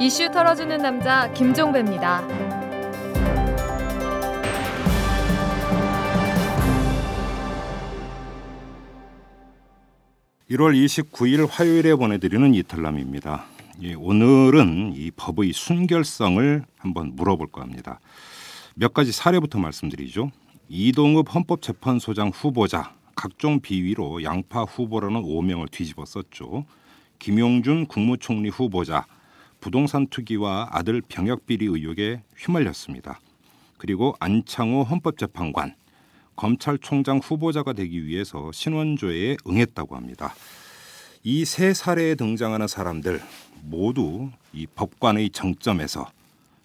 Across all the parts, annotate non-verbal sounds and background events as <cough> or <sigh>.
이슈 털어주는 남자 김종배입니다. 1월 29일 화요일에 보내드리는 이탈남입니다. 예, 오늘은 이 법의 순결성을 한번 물어볼까 합니다. 몇 가지 사례부터 말씀드리죠. 이동읍 헌법재판소장 후보자 각종 비위로 양파 후보라는 오명을 뒤집어 썼죠. 김용준 국무총리 후보자 부동산 투기와 아들 병역 비리 의혹에 휘말렸습니다. 그리고 안창호 헌법재판관 검찰총장 후보자가 되기 위해서 신원조회에 응했다고 합니다. 이 세 사례에 등장하는 사람들 모두 이 법관의 정점에서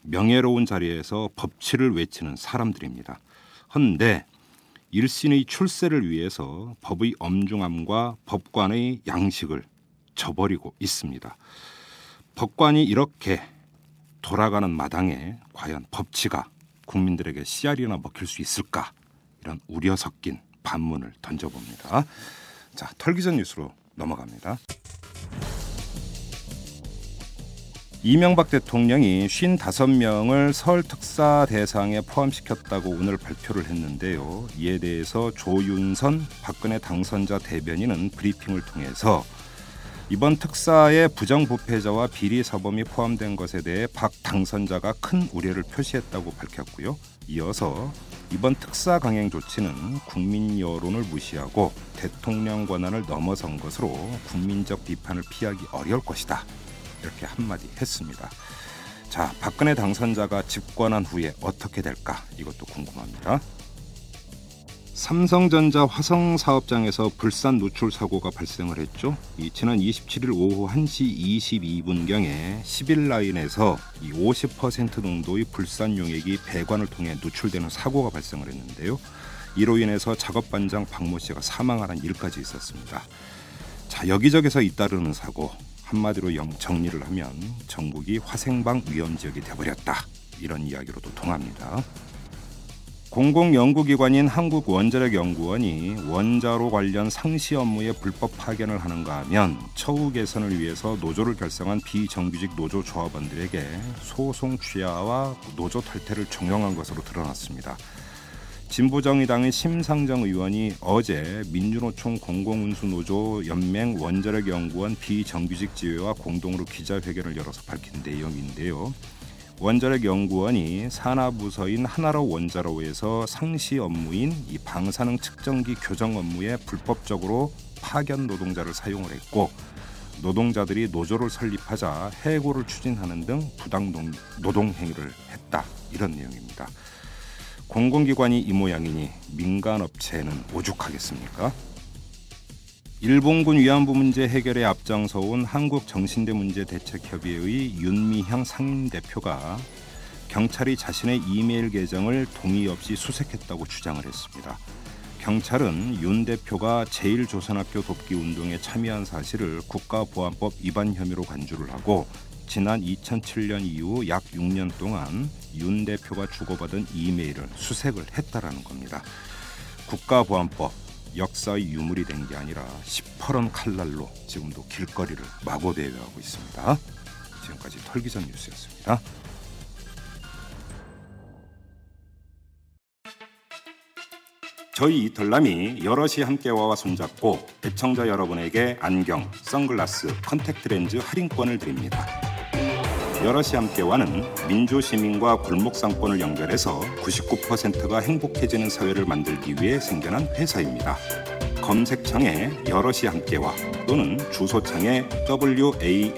명예로운 자리에서 법치를 외치는 사람들입니다. 헌데 일신의 출세를 위해서 법의 엄중함과 법관의 양식을 저버리고 있습니다. 법관이 이렇게 돌아가는 마당에 과연 법치가 국민들에게 씨알이나 먹힐 수 있을까 이런 우려 섞인 반문을 던져봅니다. 자 털기전 뉴스로 넘어갑니다. 이명박 대통령이 55명을 설 특사 대상에 포함시켰다고 오늘 발표를 했는데요. 이에 대해서 조윤선 박근혜 당선자 대변인은 브리핑을 통해서 이번 특사에 부정부패자와 비리 사범이 포함된 것에 대해 박 당선자가 큰 우려를 표시했다고 밝혔고요. 이어서 이번 특사 강행 조치는 국민 여론을 무시하고 대통령 권한을 넘어선 것으로 국민적 비판을 피하기 어려울 것이다. 이렇게 한마디 했습니다. 자, 박근혜 당선자가 집권한 후에 어떻게 될까? 이것도 궁금합니다. 삼성전자 화성 사업장에서 불산 누출 사고가 발생을 했죠. 이 지난 27일 오후 1시 22분경에 11라인에서 이 50% 농도의 불산 용액이 배관을 통해 누출되는 사고가 발생을 했는데요. 이로 인해서 작업 반장 박모 씨가 사망하는 일까지 있었습니다. 자, 여기저기서 잇따르는 사고 한마디로 정리를 하면 전국이 화생방 위험 지역이 되버렸다. 이런 이야기로도 통합니다. 공공연구기관인 한국원자력연구원이 원자로 관련 상시 업무에 불법 파견을 하는가 하면 처우 개선을 위해서 노조를 결성한 비정규직 노조 조합원들에게 소송 취하와 노조 탈퇴를 종용한 것으로 드러났습니다. 진보정의당의 심상정 의원이 어제 민주노총 공공운수노조 연맹 원자력연구원 비정규직 지회와 공동으로 기자회견을 열어서 밝힌 내용인데요. 원자력 연구원이 산하부서인 하나로 원자로에서 상시 업무인 이 방사능 측정기 교정 업무에 불법적으로 파견 노동자를 사용을 했고 노동자들이 노조를 설립하자 해고를 추진하는 등 부당 노동 행위를 했다 이런 내용입니다. 공공기관이 이 모양이니 민간 업체는 오죽하겠습니까? 일본군 위안부 문제 해결에 앞장서 온 한국정신대 문제 대책협의회의 윤미향 상임대표가 경찰이 자신의 이메일 계정을 동의 없이 수색했다고 주장을 했습니다. 경찰은 윤 대표가 제1조선학교 돕기 운동에 참여한 사실을 국가보안법 위반 혐의로 간주를 하고 지난 2007년 이후 약 6년 동안 윤 대표가 주고받은 이메일을 수색을 했다라는 겁니다. 국가보안법 역사의 유물이 된 게 아니라 시퍼런 칼날로 지금도 길거리를 마구대회하고 있습니다. 지금까지 털기전 뉴스였습니다. 저희 이털남이 여럿이 함께와 손잡고 애청자 여러분에게 안경, 선글라스, 컨택트렌즈 할인권을 드립니다. 여럿이 함께와는 민주시민과 골목상권을 연결해서 99%가 행복해지는 사회를 만들기 위해 생겨난 회사입니다. 검색창에 여럿이 함께와 또는 주소창에 waaa.co.kr을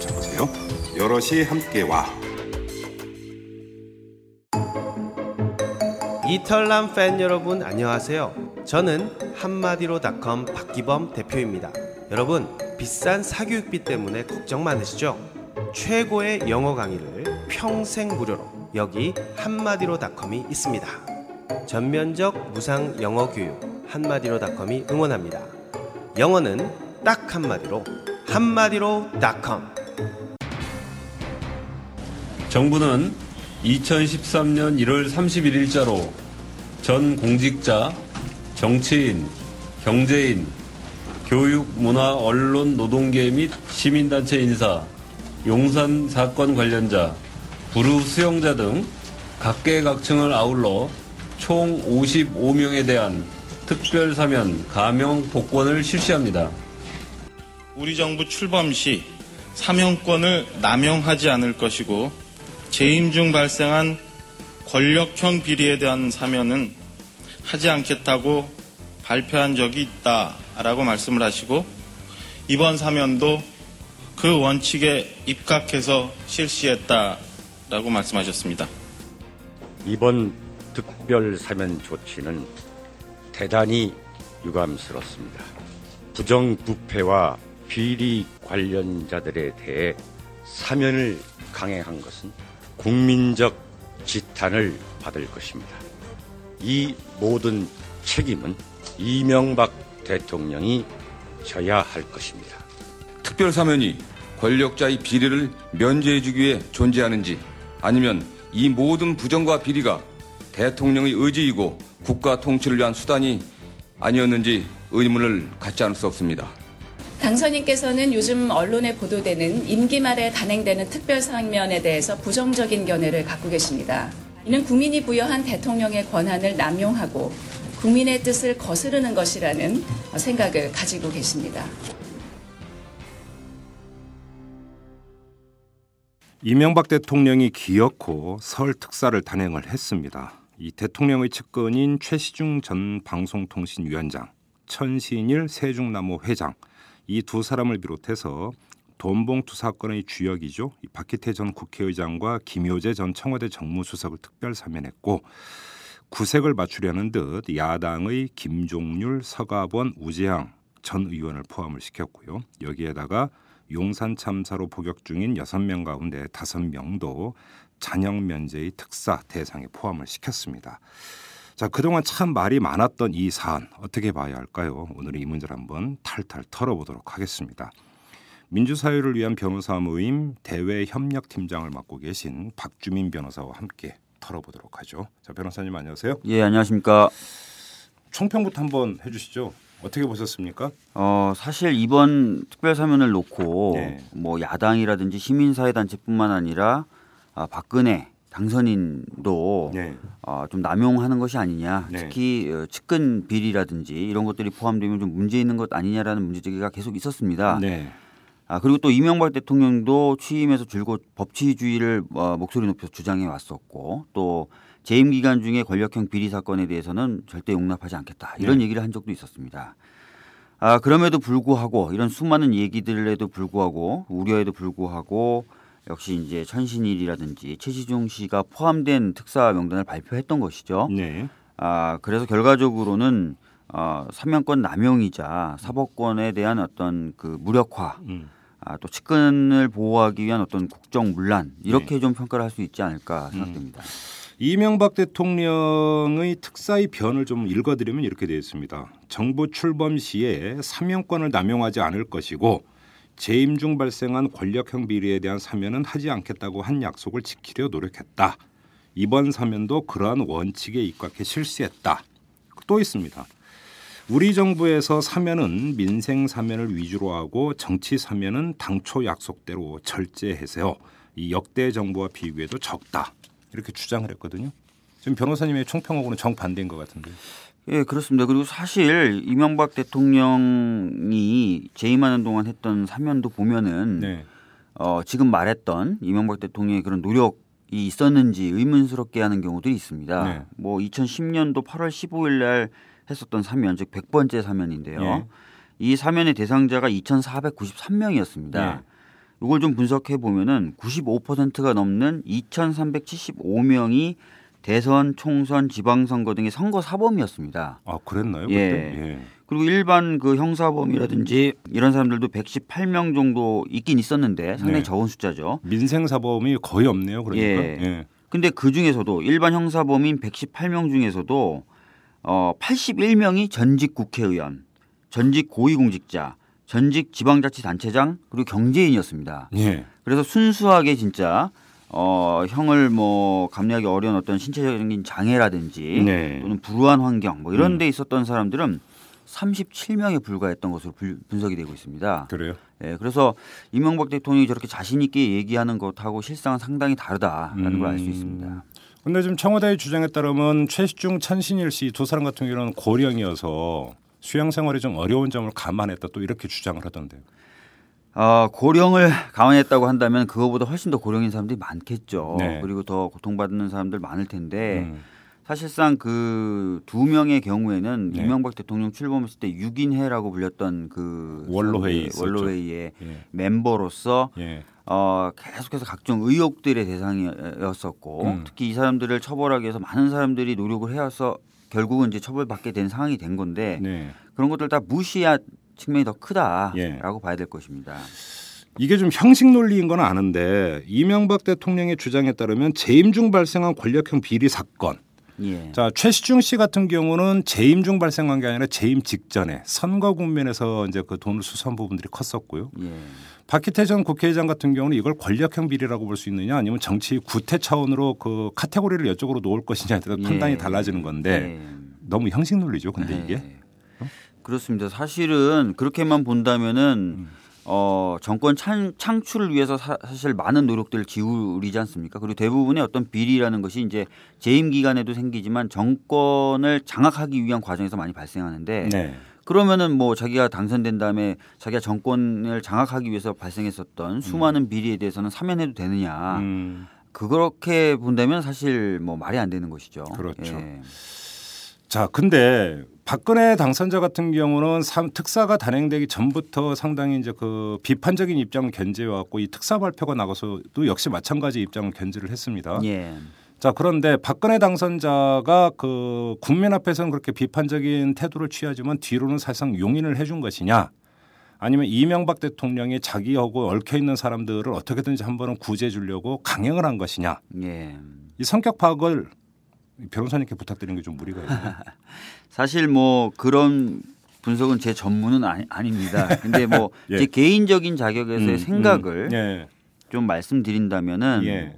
쳐보세요. 여럿이 함께와 이털남 팬 여러분 안녕하세요. 저는 한마디로닷컴 박기범 대표입니다. 여러분 비싼 사교육비 때문에 걱정 많으시죠? 최고의 영어 강의를 평생 무료로 여기 한마디로닷컴이 있습니다. 전면적 무상 영어 교육 한마디로닷컴이 응원합니다. 영어는 딱 한마디로 한마디로닷컴. 정부는 2013년 1월 31일자로 전 공직자, 정치인, 경제인, 교육, 문화, 언론, 노동계 및 시민단체 인사 용산 사건 관련자, 부르 수용자 등 각계각층을 아울러 총 55명에 대한 특별 사면 가명 복권을 실시합니다. 우리 정부 출범 시 사명권을 남용하지 않을 것이고 재임 중 발생한 권력형 비리에 대한 사면은 하지 않겠다고 발표한 적이 있다 라고 말씀을 하시고 이번 사면도 그 원칙에 입각해서 실시했다라고 말씀하셨습니다. 이번 특별 사면 조치는 대단히 유감스럽습니다. 부정부패와 비리 관련자들에 대해 사면을 강행한 것은 국민적 지탄을 받을 것입니다. 이 모든 책임은 이명박 대통령이 져야 할 것입니다. 특별사면이 권력자의 비리를 면제해주기 위해 존재하는지 아니면 이 모든 부정과 비리가 대통령의 의지이고 국가 통치를 위한 수단이 아니었는지 의문을 갖지 않을 수 없습니다. 당선인께서는 요즘 언론에 보도되는 임기 말에 단행되는 특별 사면에 대해서 부정적인 견해를 갖고 계십니다. 이는 국민이 부여한 대통령의 권한을 남용하고 국민의 뜻을 거스르는 것이라는 생각을 가지고 계십니다. 이명박 대통령이 기어코 설 특사를 단행을 했습니다. 이 대통령의 측근인 최시중 전 방송통신위원장, 천신일 세중나무 회장 이 두 사람을 비롯해서 돈봉투 사건의 주역이죠. 이 박희태 전 국회의장과 김효재 전 청와대 정무수석을 특별 사면했고 구색을 맞추려는 듯 야당의 김종률, 서가번, 우재항 전 의원을 포함을 시켰고요. 여기에다가 용산 참사로 복역 중인 여섯 명 가운데 다섯 명도 잔영 면제의 특사 대상에 포함을 시켰습니다. 자, 그동안 참 말이 많았던 이 사안 어떻게 봐야 할까요? 오늘 이 문제를 한번 탈탈 털어보도록 하겠습니다. 민주사회를 위한 변호사 모임 대외 협력 팀장을 맡고 계신 박주민 변호사와 함께 털어보도록 하죠. 자, 변호사님 안녕하세요. 예, 안녕하십니까. 총평부터 한번 해주시죠. 어떻게 보셨습니까? 어, 사실 이번 특별사면을 놓고 네. 뭐 야당이라든지 시민사회단체뿐만 아니라 아, 박근혜 당선인도 네. 아, 좀 남용하는 것이 아니냐. 네. 특히 어, 측근 비리라든지 이런 것들이 포함되면 좀 문제 있는 것 아니냐라는 문제제기가 계속 있었습니다. 네. 아, 그리고 또 이명박 대통령도 취임해서 줄곧 법치주의를 어, 목소리 높여서 주장해 왔었고 또 재임 기간 중에 권력형 비리 사건에 대해서는 절대 용납하지 않겠다 이런 네. 얘기를 한 적도 있었습니다. 아, 그럼에도 불구하고 이런 수많은 얘기들에도 불구하고 우려에도 불구하고 역시 이제 천신일이라든지 최시중 씨가 포함된 특사 명단을 발표했던 것이죠. 네. 아, 그래서 결과적으로는 어, 사면권 남용이자 사법권에 대한 어떤 그 무력화, 음. 아, 또 측근을 보호하기 위한 어떤 국정 문란 네. 이렇게 좀 평가를 할 수 있지 음. 않을까 생각됩니다. 이명박 대통령의 특사의 변을 좀 읽어드리면 이렇게 되어 있습니다. 정부 출범 시에 사면권을 남용하지 않을 것이고 재임 중 발생한 권력형 비리에 대한 사면은 하지 않겠다고 한 약속을 지키려 노력했다. 이번 사면도 그러한 원칙에 입각해 실시했다. 또 있습니다. 우리 정부에서 사면은 민생 사면을 위주로 하고 정치 사면은 당초 약속대로 절제해서요. 이 역대 정부와 비교해도 적다. 이렇게 주장을 했거든요. 지금 변호사님의 총평하고는 정반대인 것 같은데. 예, 그렇습니다. 그리고 사실 이명박 대통령이 재임하는 동안 했던 사면도 보면은 네. 어, 지금 말했던 이명박 대통령의 그런 노력이 있었는지 의문스럽게 하는 경우들이 있습니다. 네. 뭐 2010년도 8월 15일 날 했었던 사면, 즉 100번째 사면인데요. 예. 이 사면의 대상자가 2,493명이었습니다. 예. 이걸 좀 분석해 보면은 95%가 넘는 2,375명이 대선, 총선, 지방선거 등의 선거 사범이었습니다. 아 그랬나요? 예. 그때? 예. 그리고 일반 그 형사범이라든지 이런 사람들도 118명 정도 있긴 있었는데 상당히 네. 적은 숫자죠. 민생 사범이 거의 없네요. 그러니까. 예. 예. 근데 그 중에서도 일반 형사범인 118명 중에서도 어 81명이 전직 국회의원, 전직 고위공직자, 전직 지방자치단체장 그리고 경제인이었습니다. 예. 그래서 순수하게 진짜 어 형을 뭐 감내하기 어려운 어떤 신체적인 장애라든지 네. 또는 불우한 환경 뭐 이런 음. 데 있었던 사람들은 37명에 불과했던 것으로 불- 분석이 되고 있습니다. 그래요? 예, 그래서 이명박 대통령이 저렇게 자신 있게 얘기하는 것하고 실상은 상당히 다르다라는 걸알수 음. 있습니다. 근데 지금 청와대의 주장에 따르면 최시중, 찬신일 씨 두 사람 같은 경우는 고령이어서 수양 생활이 좀 어려운 점을 감안했다 또 이렇게 주장을 하던데요. 어, 고령을 감안했다고 한다면 그거보다 훨씬 더 고령인 사람들이 많겠죠. 네. 그리고 더 고통받는 사람들 많을 텐데 음. 사실상 그 두 명의 경우에는 네. 이명박 대통령 출범했을 때 6인회라고 불렸던 그 원로회의 있었죠. 원로회의의 예. 멤버로서 예. 어, 계속해서 각종 의혹들의 대상이었었고 음. 특히 이 사람들을 처벌하기 위해서 많은 사람들이 노력을 해와서 결국은 이제 처벌받게 된 상황이 된 건데 네. 그런 것들 다 무시한 측면이 더 크다라고 예. 봐야 될 것입니다. 이게 좀 형식 논리인 건 아는데 이명박 대통령의 주장에 따르면 재임 중 발생한 권력형 비리 사건. 예. 자 최시중 씨 같은 경우는 재임 중 발생한 게 아니라 재임 직전에 선거 국면에서 이제 그 돈을 수수한 부분들이 컸었고요. 예. 박희태 전 국회의장 같은 경우는 이걸 권력형 비리라고 볼 수 있느냐 아니면 정치 구태 차원으로 그 카테고리를 이쪽으로 놓을 것이냐에 따라 판단이 예. 달라지는 건데 예. 너무 형식 논리죠. 근데 이게 네. 그렇습니다. 사실은 그렇게만 본다면은 음. 어, 정권 창, 창출을 위해서 사, 실 많은 노력들을 기울이지 않습니까? 그리고 대부분의 어떤 비리라는 것이 이제 재임 기간에도 생기지만 정권을 장악하기 위한 과정에서 많이 발생하는데 네. 그러면은 뭐 자기가 당선된 다음에 자기가 정권을 장악하기 위해서 발생했었던 수많은 비리에 대해서는 사면해도 되느냐? 음. 그렇게 본다면 사실 뭐 말이 안 되는 것이죠. 그렇죠. 예. 자, 근데 박근혜 당선자 같은 경우는 삼- 특사가 단행되기 전부터 상당히 이제 그 비판적인 입장을 견지해 왔고 이 특사 발표가 나가서도 역시 마찬가지 입장을 견지를 했습니다. 예. 자, 그런데 박근혜 당선자가 그 국민 앞에서는 그렇게 비판적인 태도를 취하지만 뒤로는 사실상 용인을 해준 것이냐? 아니면 이명박 대통령이 자기하고 얽혀 있는 사람들을 어떻게든지 한 번은 구제해 주려고 강행을 한 것이냐? 예. 이 성격 파악을 변호사님께 부탁드리는 게 좀 무리가 있네요. <laughs> 사실 뭐 그런 분석은 제 전문은 아니, 아닙니다. 근데 뭐 <laughs> 예. 제 개인적인 자격에서의 음, 생각을 음, 예. 좀 말씀드린다면은 예.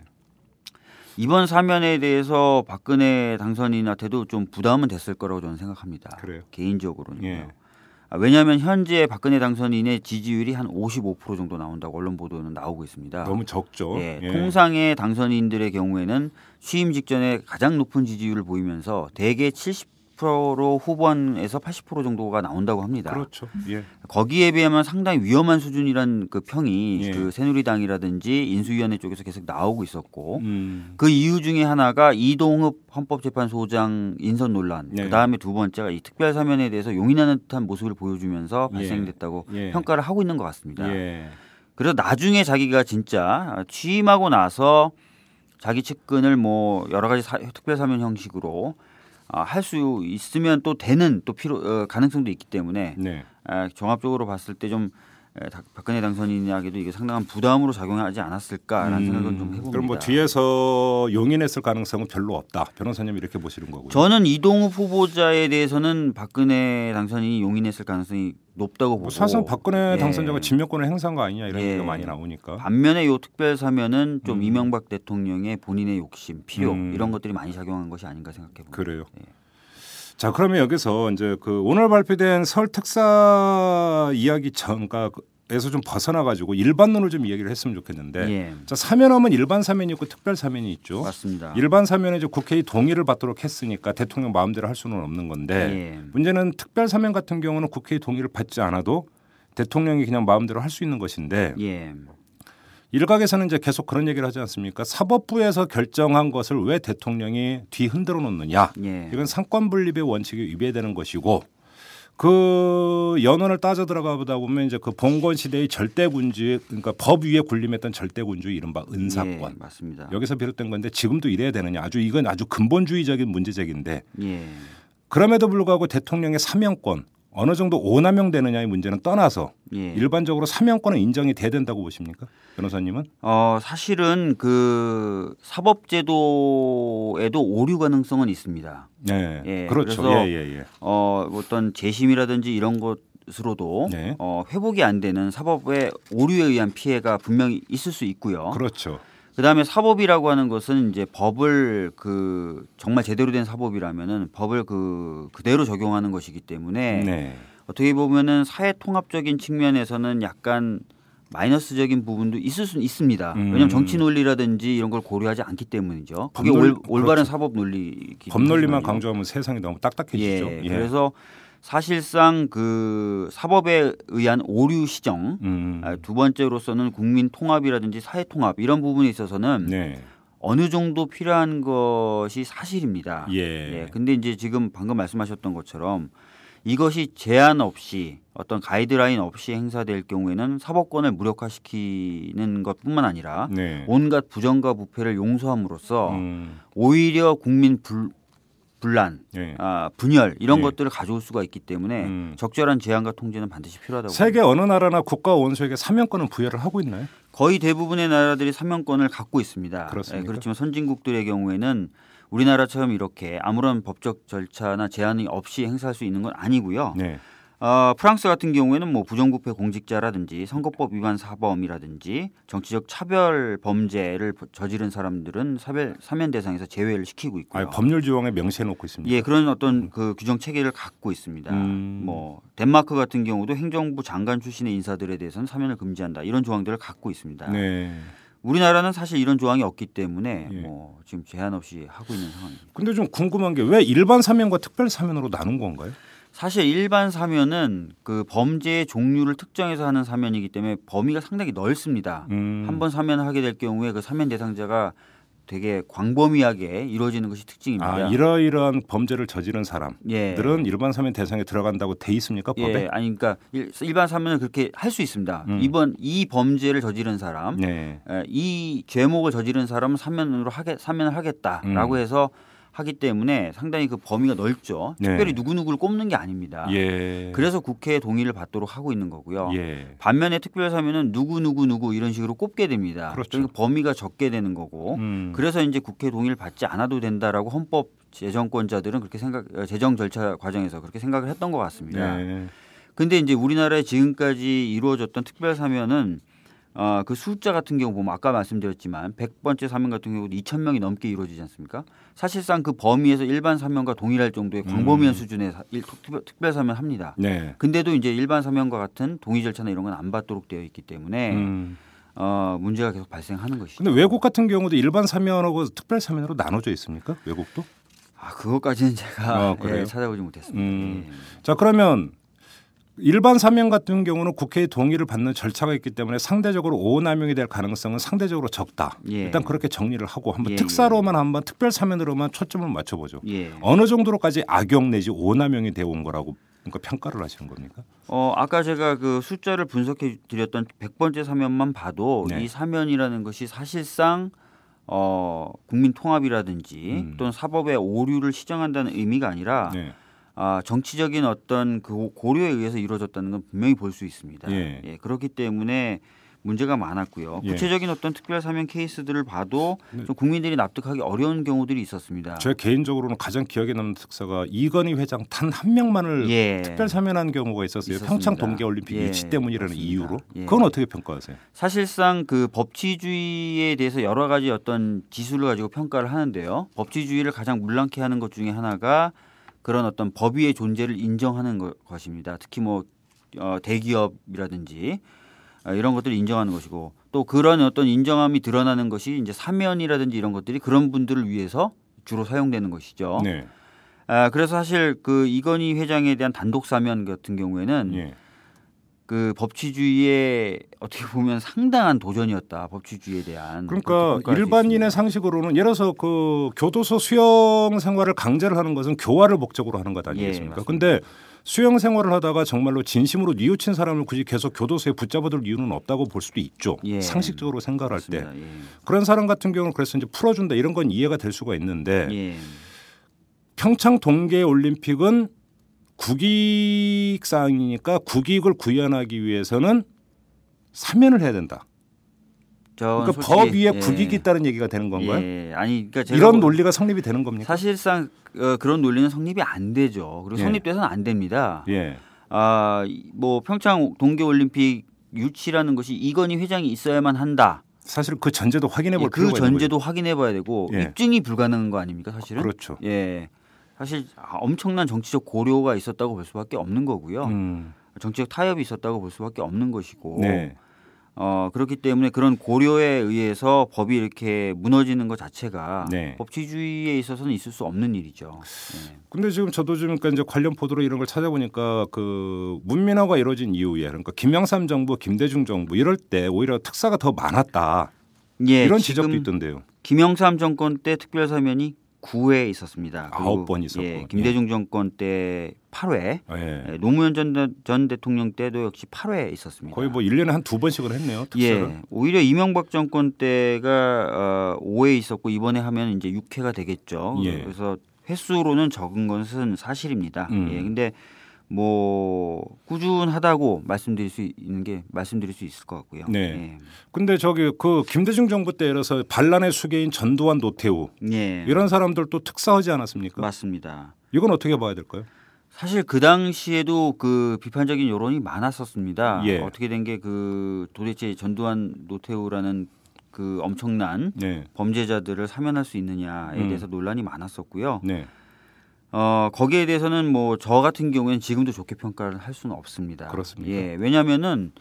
이번 사면에 대해서 박근혜 당선인한테도 좀 부담은 됐을 거라고 저는 생각합니다. 그래요? 개인적으로는. 예. 아, 왜냐하면 현재 박근혜 당선인의 지지율이 한 55% 정도 나온다고 언론 보도는 나오고 있습니다. 너무 적죠. 예, 예. 통상의 당선인들의 경우에는 취임 직전에 가장 높은 지지율을 보이면서 대개 70% 후반에서 80% 정도가 나온다고 합니다. 그렇죠. 예. 거기에 비하면 상당히 위험한 수준이란 그 평이 예. 그 새누리당이라든지 인수위원회 쪽에서 계속 나오고 있었고 음. 그 이유 중에 하나가 이동흡 헌법재판소장 인선 논란, 네. 그 다음에 두 번째가 이 특별 사면에 대해서 용인하는 듯한 모습을 보여주면서 예. 발생됐다고 예. 평가를 하고 있는 것 같습니다. 예. 그래서 나중에 자기가 진짜 취임하고 나서 자기 측근을 뭐 여러 가지 사- 특별 사면 형식으로 아, 할 수 있으면 또 되는 또 필요 어, 가능성도 있기 때문에 네. 아, 종합적으로 봤을 때좀 박근혜 당선인에게도 이게 상당한 부담으로 작용하지 않았을까라는 생각은 좀 해봅니다. 음. 그럼 뭐 뒤에서 용인했을 가능성은 별로 없다. 변호사님 이렇게 보시는 거고요. 저는 이동욱 후보자에 대해서는 박근혜 당선인이 용인했을 가능성이 높다고 보고 뭐 사실상 박근혜 예. 당선자가 진명권을 행사한 거 아니냐 이런 예. 얘기가 많이 나오니까. 반면에 요 특별 사면은 좀 음. 이명박 대통령의 본인의 욕심, 필요 음. 이런 것들이 많이 작용한 것이 아닌가 생각해 봅니다. 그래요. 예. 자 그러면 여기서 이제 그 오늘 발표된 설 특사 이야기 전가 에서 좀 벗어나 가지고 일반론을 좀 이야기를 했으면 좋겠는데. 예. 자 사면하면 일반 사면이 있고 특별 사면이 있죠. 맞습니다. 일반 사면은 이제 국회의 동의를 받도록 했으니까 대통령 마음대로 할 수는 없는 건데 예. 문제는 특별 사면 같은 경우는 국회의 동의를 받지 않아도 대통령이 그냥 마음대로 할 수 있는 것인데 예. 일각에서는 이제 계속 그런 얘기를 하지 않습니까? 사법부에서 결정한 것을 왜 대통령이 뒤 흔들어 놓느냐? 예. 이건 상권 분립의 원칙에 위배되는 것이고 그 연원을 따져 들어가 보다 보면 이제 그 봉건 시대의 절대군주 그러니까 법 위에 군림했던 절대군주 이른바 은사권 예, 맞습니다. 여기서 비롯된 건데 지금도 이래야 되느냐 아주 이건 아주 근본주의적인 문제제기인데 예. 그럼에도 불구하고 대통령의 사명권 어느 정도 오남용 되느냐의 문제는 떠나서 예. 일반적으로 사명권은 인정이 돼야 된다고 보십니까 변호사님은 어, 사실은 그 사법제도에도 오류 가능성은 있습니다. 네 예, 그렇죠 그래서 예 예 예 어, 어떤 재심이라든지 이런 것으로도 네. 어, 회복이 안 되는 사법의 오류에 의한 피해가 분명히 있을 수 있고요. 그렇죠 그다음에 사법이라고 하는 것은 이제 법을 그 정말 제대로 된 사법이라면은 법을 그 그대로 적용하는 것이기 때문에 네. 어떻게 보면은 사회 통합적인 측면에서는 약간 마이너스적인 부분도 있을 수는 있습니다. 음. 왜냐하면 정치 논리라든지 이런 걸 고려하지 않기 때문이죠. 그게 올, 올바른 그렇죠. 사법 논리이기 법 논리만 하지만요. 강조하면 세상이 너무 딱딱해지죠. 예, 그래서 사실상 그 사법에 의한 오류 시정 음. 아, 두 번째로서는 국민 통합이라든지 사회 통합 이런 부분에 있어서는 네. 어느 정도 필요한 것이 사실입니다. 예. 예. 근데 이제 지금 방금 말씀하셨던 것처럼 이것이 제한 없이 어떤 가이드라인 없이 행사될 경우에는 사법권을 무력화시키는 것뿐만 아니라 네. 온갖 부정과 부패를 용서함으로써 음. 오히려 국민 불, 분란, 예. 아, 분열 이런 예. 것들을 가져올 수가 있기 때문에 음. 적절한 제한과 통제는 반드시 필요하다고 세계 어느 나라나 국가 원수에게 사면권은 부여를 하고 있나요? 거의 대부분의 나라들이 사면권을 갖고 있습니다. 그렇습니까? 예, 그렇지만 선진국들의 경우에는 우리나라처럼 이렇게 아무런 법적 절차나 제한이 없이 행사할 수 있는 건 아니고요. 네. 어, 프랑스 같은 경우에는 뭐 부정부패 공직자라든지 선거법 위반 사범이라든지 정치적 차별 범죄를 저지른 사람들은 사별, 사면 대상에서 제외를 시키고 있고요. 아, 법률 조항에 명시해 놓고 있습니다. 예, 그런 어떤 그 규정 체계를 갖고 있습니다. 음. 뭐 덴마크 같은 경우도 행정부 장관 출신의 인사들에 대해서는 사면을 금지한다 이런 조항들을 갖고 있습니다. 네. 우리나라는 사실 이런 조항이 없기 때문에 예. 뭐 지금 제한 없이 하고 있는 상황입니다. 근데 좀 궁금한 게 왜 일반 사면과 특별 사면으로 나눈 건가요? 사실 일반 사면은 그 범죄의 종류를 특정해서 하는 사면이기 때문에 범위가 상당히 넓습니다. 음. 한번 사면을 하게 될 경우에 그 사면 대상자가 되게 광범위하게 이루어지는 것이 특징입니다. 아, 이러이러한 범죄를 저지른 사람들은 예. 일반 사면 대상에 들어간다고 돼 있습니까 법에? 예, 아니 그러니까 일- 일반 사면은 그렇게 할 수 있습니다. 음. 이번 이 범죄를 저지른 사람, 네. 에, 이 죄목을 저지른 사람은 사면으로 하게 사면을 하겠다라고 음. 해서 하기 때문에 상당히 그 범위가 넓죠. 네. 특별히 누구 누구를 꼽는 게 아닙니다. 예. 그래서 국회의 동의를 받도록 하고 있는 거고요. 예. 반면에 특별 사면은 누구 누구 누구 이런 식으로 꼽게 됩니다. 그렇죠. 그러니까 범위가 적게 되는 거고. 음. 그래서 이제 국회 동의를 받지 않아도 된다라고 헌법 재정권자들은 그렇게 생각 어, 재정 절차 과정에서 그렇게 생각을 했던 것 같습니다. 네. 근데 이제 우리나라에 지금까지 이루어졌던 특별 사면은 어, 그 숫자 같은 경우 보면 아까 말씀드렸지만 100번째 사면 같은 경우도 2천 명이 넘게 이루어지지 않습니까? 사실상 그 범위에서 일반 사면과 동일할 정도의 광범위한 수준의 사- 일- 특별, 사면 합니다. 네. 근데도 이제 일반 사면과 같은 동의 절차나 이런 건 안 받도록 되어 있기 때문에 음. 어, 문제가 계속 발생하는 것이죠. 근데 외국 같은 경우도 일반 사면하고 특별 사면으로 나눠져 있습니까? 외국도? 아, 그것까지는 제가 어? 예, 찾아보지 못했습니다. 음. 예. 자 그러면 일반 사면 같은 경우는 국회의 동의를 받는 절차가 있기 때문에 상대적으로 오남용이 될 가능성은 상대적으로 적다. 예. 일단 그렇게 정리를 하고 한번 예, 특사로만 한번 특별 사면으로만 초점을 맞춰보죠. 예. 어느 정도로까지 악용 내지 오남용이 되어 온 거라고 그러니까 평가를 하시는 겁니까? 어, 아까 제가 그 숫자를 분석해 드렸던 100번째 사면만 봐도 네. 이 사면이라는 것이 사실상 어, 국민 통합이라든지 음. 또는 사법의 오류를 시정한다는 의미가 아니라 네. 아, 정치적인 어떤 그 고려에 의해서 이루어졌다는 건 분명히 볼 수 있습니다. 예. 그렇기 때문에 문제가 많았고요. 예. 구체적인 어떤 특별 사면 케이스들을 봐도 네. 좀 국민들이 납득하기 어려운 경우들이 있었습니다. 제 개인적으로는 가장 기억에 남는 특사가 이건희 회장 단 한 명만을 예. 특별 사면한 경우가 있었어요. 있었습니다. 평창 동계올림픽 예, 유치 때문이라는 그렇습니다. 이유로. 예. 그건 어떻게 평가하세요? 사실상 그 법치주의에 대해서 여러 가지 어떤 지수를 가지고 평가를 하는데요. 법치주의를 가장 물랑케 하는 것 중에 하나가 그런 어떤 법위의 존재를 인정하는 것, 것입니다. 특히 뭐 어, 대기업이라든지 어, 이런 것들을 인정하는 것이고 또 그런 어떤 인정함이 드러나는 것이 이제 사면이라든지 이런 것들이 그런 분들을 위해서 주로 사용되는 것이죠. 네. 아, 그래서 사실 그 이건희 회장에 대한 단독 사면 같은 경우에는 예. 그 법치주의에 어떻게 보면 상당한 도전이었다. 법치주의에 대한. 그러니까 일반인의. 상식으로는 예를 들어서 그 교도소 수용 생활을 강제를 하는 것은 교화를 목적으로 하는 것 아니겠습니까? 예, 맞습니다. 근데 수용 생활을 하다가 정말로 진심으로 뉘우친 사람을 굳이 계속 교도소에 붙잡아둘 이유는 없다고 볼 수도 있죠. 예. 상식적으로 생각을 할 때. 맞습니다. 그런 사람 같은 경우는 그래서 이제 풀어준다 이런 건 이해가 될 수가 있는데 예. 예. 평창 동계 올림픽은 국익 사항이니까 국익을 구현하기 위해서는 사면을 해야 된다. 그러니까 솔직히, 법 위에 예. 국익이 있다는 얘기가 되는 건가요? 예. 아니 그러니까 이런 뭐 논리가 성립이 되는 겁니까? 사실상 어, 그런 논리는 성립이 안 되죠. 그리고 예. 성립돼서는 안 됩니다. 예. 아, 이- 뭐 평창 동계 올림픽 유치라는 것이 이건희 회장이 있어야만 한다. 사실 그 전제도 확인해 볼 예, 그 전제도 확인해 봐야 되고 예. 입증이 불가능한 거 아닙니까 사실은? 그렇죠. 예. 사실 엄청난 정치적 고려가 있었다고 볼 수밖에 없는 거고요. 음. 정치적 타협이 있었다고 볼 수밖에 없는 것이고. 네. 어, 그렇기 때문에 그런 고려에 의해서 법이 이렇게 무너지는 것 자체가 네. 법치주의에 있어서는 있을 수 없는 일이죠. 예. 근데 지금 저도 지금 그러니까 이제 관련 보도로 이런 걸 찾아보니까 그 문민화가 이루어진 이후에 그러니까 김영삼 정부, 김대중 정부 이럴 때 오히려 특사가 더 많았다. 예, 이런 지적도 있던데요. 김영삼 정권 때 특별사면이 9회 있었습니다. 그리고, 아홉 번 있었고. 예, 김대중 정권 때 8회, 예. 예, 노무현 전, 전 대통령 때도 역시 8회 있었습니다. 거의 뭐 1년에 한 두 번씩은 했네요. 특사를. 예, 오히려 이명박 정권 때가 어, 5회 있었고 이번에 하면 이제 6회가 되겠죠. 예. 그래서 횟수로는 적은 것은 사실입니다. 음. 예, 근데 뭐 꾸준하다고 말씀드릴 수 있는 게 말씀드릴 수 있을 것 같고요. 네. 근데 저기 그 김대중 정부 때 이래서 반란의 수괴인 전두환 노태우 예, 예. 이런 사람들도 특사하지 않았습니까? 맞습니다. 이건 어떻게 봐야 될까요? 사실 그 당시에도 그 비판적인 여론이 많았었습니다. 예. 어떻게 된 게 그 도대체 전두환 노태우라는 그 엄청난 네. 범죄자들을 사면할 수 있느냐에 음. 대해서 논란이 많았었고요. 네. 어, 거기에 대해서는 뭐 저 같은 경우에는 지금도 좋게 평가를 할 수는 없습니다. 그렇습니까? 예, 왜냐하면은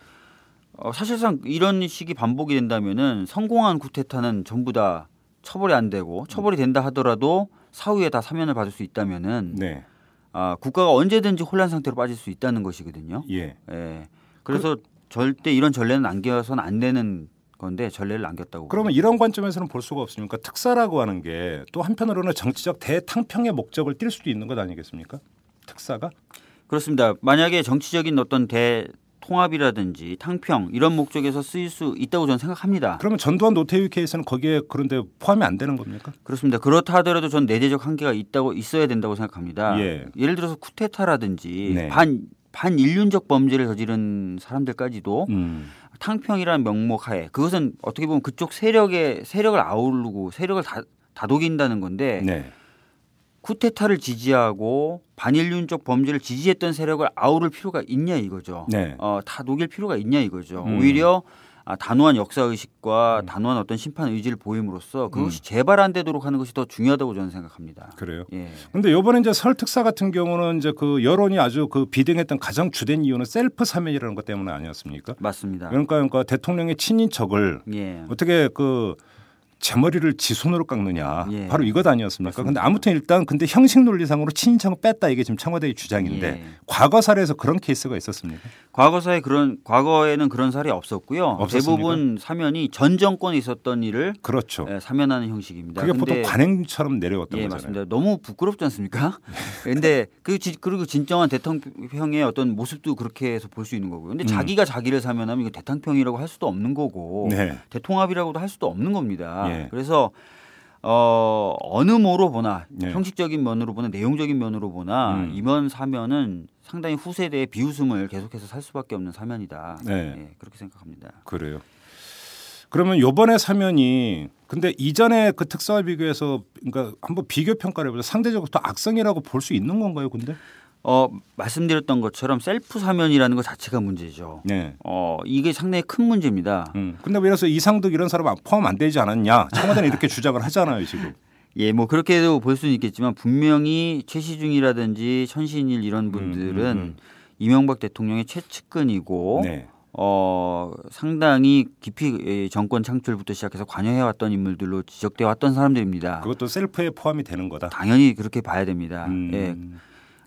어, 사실상 이런 식이 반복이 된다면은 성공한 쿠데타는 전부 다 처벌이 안 되고 처벌이 된다 하더라도 사후에 다 사면을 받을 수 있다면은 네. 아, 국가가 언제든지 혼란 상태로 빠질 수 있다는 것이거든요. 예. 예. 그래서 절대 이런 전례는 남겨서는 안 되는 건데 전례를 남겼다고. 그러면 이런 관점에서는 볼 수가 없습니까? 특사라고 하는 게 또 한편으로는 정치적 대탕평의 목적을 띌 수도 있는 것 아니겠습니까? 특사가? 그렇습니다. 만약에 정치적인 어떤 대 통합이라든지 탕평 이런 목적에서 쓰일 수 있다고 저는 생각합니다. 그러면 전두환 노태우 케이스는 거기에 그런데 포함이 안 되는 겁니까? 그렇습니다. 그렇다 하더라도 전 내재적 한계가 있다고 있어야 된다고 생각합니다. 예. 예를 들어서 쿠데타라든지 네. 반 반인륜적 범죄를 저지른 사람들까지도 음. 탕평이라는 명목 하에 그것은 어떻게 보면 그쪽 세력의 세력을 아우르고 세력을 다, 다독인다는 건데 네. 쿠데타를 지지하고 반인륜적 범죄를 지지했던 세력을 아우를 필요가 있냐 이거죠. 네. 어, 다 녹일 필요가 있냐 이거죠. 음. 오히려 아, 단호한 역사 의식과 단호한 어떤 심판 의지를 보임으로써 그것이 재발 안 되도록 하는 것이 더 중요하다고 저는 생각합니다. 그래요. 예. 근데 요번에 이제 설 특사 같은 경우는 이제 그 여론이 아주 그 비등했던 가장 주된 이유는 셀프 사면이라는 것 때문에 아니었습니까? 맞습니다. 그러니까, 그러니까 대통령의 친인척을 예. 어떻게 그 제 머리를 지 손으로 깎느냐 예. 바로 이것 아니었습니까? 근데 아무튼 일단 근데 형식 논리상으로 친인척을 뺐다 이게 지금 청와대의 주장인데 예. 과거 사례에서 그런 케이스가 있었습니까? 과거사에 그런 과거에는 그런 사례 없었고요. 없었습니까? 대부분 사면이 전 정권에 있었던 일을 그렇죠. 예, 사면하는 형식입니다. 그게 보통 관행처럼 내려왔던 예, 거잖아요. 맞습니다. 너무 부끄럽지 않습니까? <laughs> 근데 그 지- 그리고 진정한 대통령의 어떤 모습도 그렇게 해서 볼 수 있는 거고요. 근데 음. 자기가 자기를 사면하면 이거 대탕평이라고 할 수도 없는 거고 네. 대통합이라고도 할 수도 없는 겁니다. 예. 그래서 어 어느 모로 보나 네. 형식적인 면으로 보나 내용적인 면으로 보나 음. 이번 사면은 상당히 후세대의 비웃음을 계속해서 살 수밖에 없는 사면이다. 네. 예, 그렇게 생각합니다. 그래요. 그러면 요번에 사면이 근데 이전에 그 특사와 비교해서 그러니까 한번 비교 평가를 해보자 상대적으로 더 악성이라고 볼 수 있는 건가요? 근데 어 말씀드렸던 것처럼 셀프 사면이라는 것 자체가 문제죠. 네. 어 이게 상당히 큰 문제입니다. 음. 근데 왜 이래서 이상득 이런 사람 포함 안 되지 않았냐? 청와대는 이렇게 주장을 하잖아요 지금. <laughs> 예, 뭐 그렇게도 볼 수는 있겠지만 분명히 최시중이라든지 천신일 이런 분들은 음, 음. 이명박 대통령의 최측근이고 네. 어 상당히 깊이 예, 정권 창출부터 시작해서 관여해 왔던 인물들로 지적돼 왔던 사람들입니다. 그것도 셀프에 포함이 되는 거다. 당연히 그렇게 봐야 됩니다. 음. 예.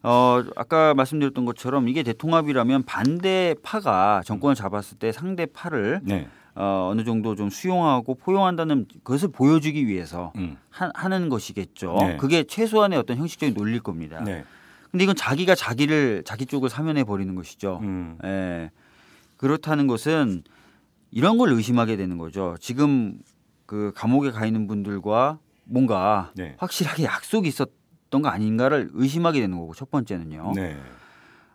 어 아까 말씀드렸던 것처럼 이게 대통합이라면 반대파가 정권을 잡았을 때 상대파를 네. 어, 어느 정도 좀 수용하고 포용한다는 그것을 보여주기 위해서 음. 하, 하는 것이겠죠. 네. 그게 최소한의 어떤 형식적인 논리일 겁니다. 네. 근데 이건 자기가 자기를 자기 쪽을 사면해 버리는 것이죠. 음. 예. 그렇다는 것은 이런 걸 의심하게 되는 거죠. 지금 그 감옥에 가 있는 분들과 뭔가 네. 확실하게 약속이 있었 던 거 아닌가를 의심하게 되는 거고 첫 번째는요. 네.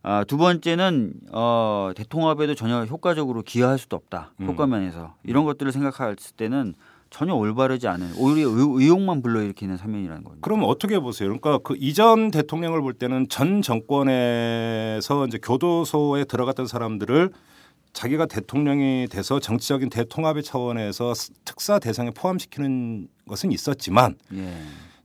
아, 두 번째는 어, 대통합에도 전혀 효과적으로 기여할 수도 없다. 음. 효과 면에서 이런 것들을 생각했을 때는 전혀 올바르지 않은 오히려 의, 의혹만 불러일으키는 사면이라는 거죠. 그럼 어떻게 보세요? 그러니까 그 이전 대통령을 볼 때는 전 정권에서 이제 교도소에 들어갔던 사람들을 자기가 대통령이 돼서 정치적인 대통합의 차원에서 특사 대상에 포함시키는 것은 있었지만 예.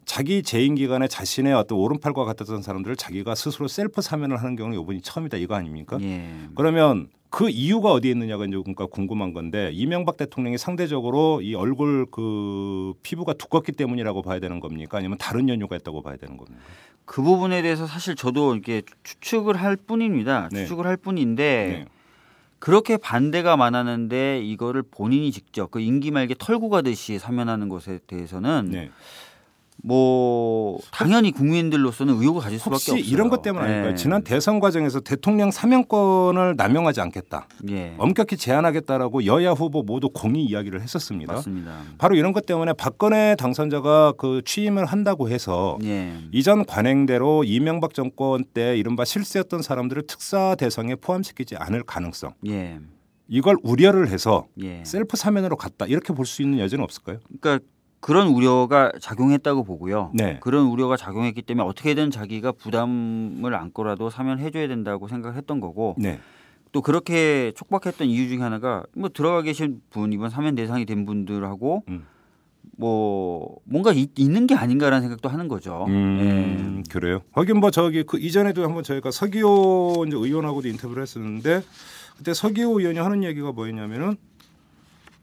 자기 재임 기간에 자신의 어떤 오른팔과 같았던 사람들을 자기가 스스로 셀프 사면을 하는 경우는 이번이 처음이다 이거 아닙니까? 예. 그러면 그 이유가 어디에 있느냐가 이제 그러니까 궁금한 건데 이명박 대통령이 상대적으로 이 얼굴 그 피부가 두껍기 때문이라고 봐야 되는 겁니까? 아니면 다른 연유가 있다고 봐야 되는 겁니까? 그 부분에 대해서 사실 저도 이렇게 추측을 할 뿐입니다. 네. 추측을 할 뿐인데 네. 그렇게 반대가 많았는데 이거를 본인이 직접 그 임기 말기 털고 가듯이 사면하는 것에 대해서는 네. 뭐 당연히 국민들로서는 의혹을 가질 수밖에 혹시 없어요. 이런 것 때문 아닐까요? 예. 지난 대선 과정에서 대통령 사면권을 남용하지 않겠다. 예. 엄격히 제한하겠다라고 여야 후보 모두 공히 이야기를 했었습니다. 맞습니다. 바로 이런 것 때문에 박근혜 당선자가 그 취임을 한다고 해서 예. 이전 관행대로 이명박 정권 때 이른바 실세였던 사람들을 특사 대상에 포함시키지 않을 가능성 예. 이걸 우려를 해서 예. 셀프 사면으로 갔다 이렇게 볼 수 있는 여지는 없을까요? 그러니까 그런 우려가 작용했다고 보고요. 네. 그런 우려가 작용했기 때문에 어떻게든 자기가 부담을 안고라도 사면해줘야 된다고 생각했던 거고 네. 또 그렇게 촉박했던 이유 중에 하나가 뭐 들어가 계신 분 이번 사면 대상이 된 분들하고 음. 뭐 뭔가 있, 있는 게 아닌가라는 생각도 하는 거죠. 음, 그래요. 하긴 뭐 저기 그 이전에도 한번 저희가 서기호 이제 의원하고도 인터뷰를 했었는데 그때 서기호 의원이 하는 얘기가 뭐였냐면은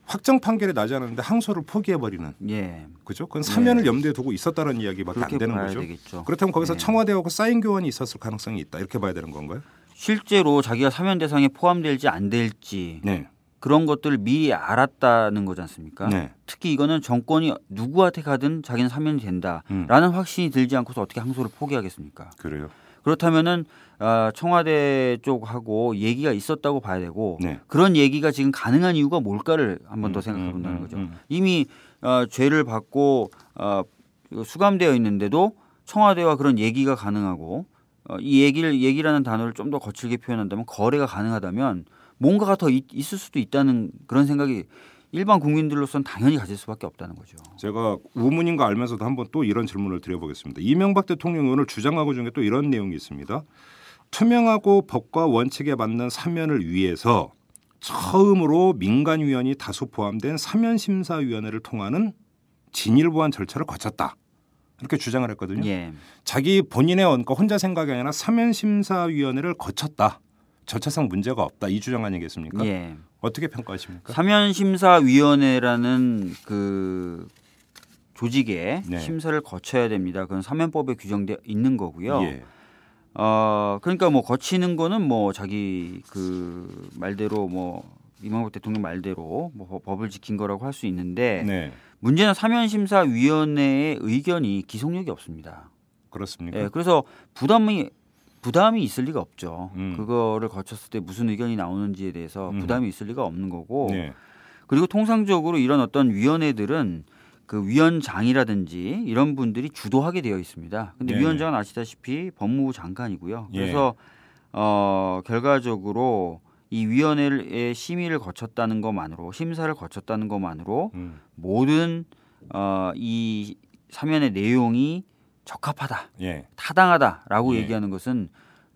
확정 판결이 나지 않았는데 항소를 포기해 버리는 예. 예. 그죠? 그건 사면을 염두에 두고 있었다는 이야기밖에 안 되는 거죠. 되겠죠. 그렇다면 거기서 네. 청와대하고 사인 교환이 있었을 가능성이 있다 이렇게 봐야 되는 건가요? 실제로 자기가 사면 대상에 포함될지 안 될지 네. 그런 것들을 미리 알았다는 거지 않습니까? 네. 특히 이거는 정권이 누구한테 가든 자기는 사면이 된다라는 확신이 들지 않고서 어떻게 항소를 포기하겠습니까? 그래요. 그렇다면은 아, 청와대 쪽하고 얘기가 있었다고 봐야 되고 네. 그런 얘기가 지금 가능한 이유가 뭘까를 한번더 음, 생각해 본다는 음, 거죠. 음. 이미 어, 죄를 받고 어, 수감되어 있는데도 청와대와 그런 얘기가 가능하고 어, 이 얘기를 얘기라는 단어를 좀 더 거칠게 표현한다면 거래가 가능하다면 뭔가가 더 있, 있을 수도 있다는 그런 생각이 일반 국민들로서는 당연히 가질 수밖에 없다는 거죠. 제가 우문인 거 알면서도 한번 또 이런 질문을 드려보겠습니다. 이명박 대통령이 오늘 주장하고 중에 또 이런 내용이 있습니다. 투명하고 법과 원칙에 맞는 사면을 위해서 처음으로 민간위원이 다수 포함된 사면심사위원회를 통하는 진일보한 절차를 거쳤다. 이렇게 주장을 했거든요. 예. 자기 본인의 그러니까 혼자 생각이 아니라 사면심사위원회를 거쳤다. 절차상 문제가 없다. 이 주장 아니겠습니까? 예. 어떻게 평가하십니까? 사면심사위원회라는 그 조직에 네. 심사를 거쳐야 됩니다. 그건 사면법에 규정되어 있는 거고요. 예. 어 그러니까 뭐 거치는 거는 뭐 자기 그 말대로 뭐 이명박 대통령 말대로 뭐 법- 법을 지킨 거라고 할 수 있는데 네. 문제는 사면심사위원회의 의견이 기속력이 없습니다. 그렇습니까? 예, 그래서 부담이 부담이 있을 리가 없죠. 음. 그거를 거쳤을 때 무슨 의견이 나오는지에 대해서 음. 부담이 있을 리가 없는 거고 네. 그리고 통상적으로 이런 어떤 위원회들은 그 위원장이라든지 이런 분들이 주도하게 되어 있습니다. 근데 네. 위원장은 아시다시피 법무부 장관이고요. 예. 그래서 어 결과적으로 이 위원회의 심의를 거쳤다는 것만으로 심사를 거쳤다는 것만으로 음. 모든 어 이 사면의 내용이 적합하다, 예. 타당하다라고 예. 얘기하는 것은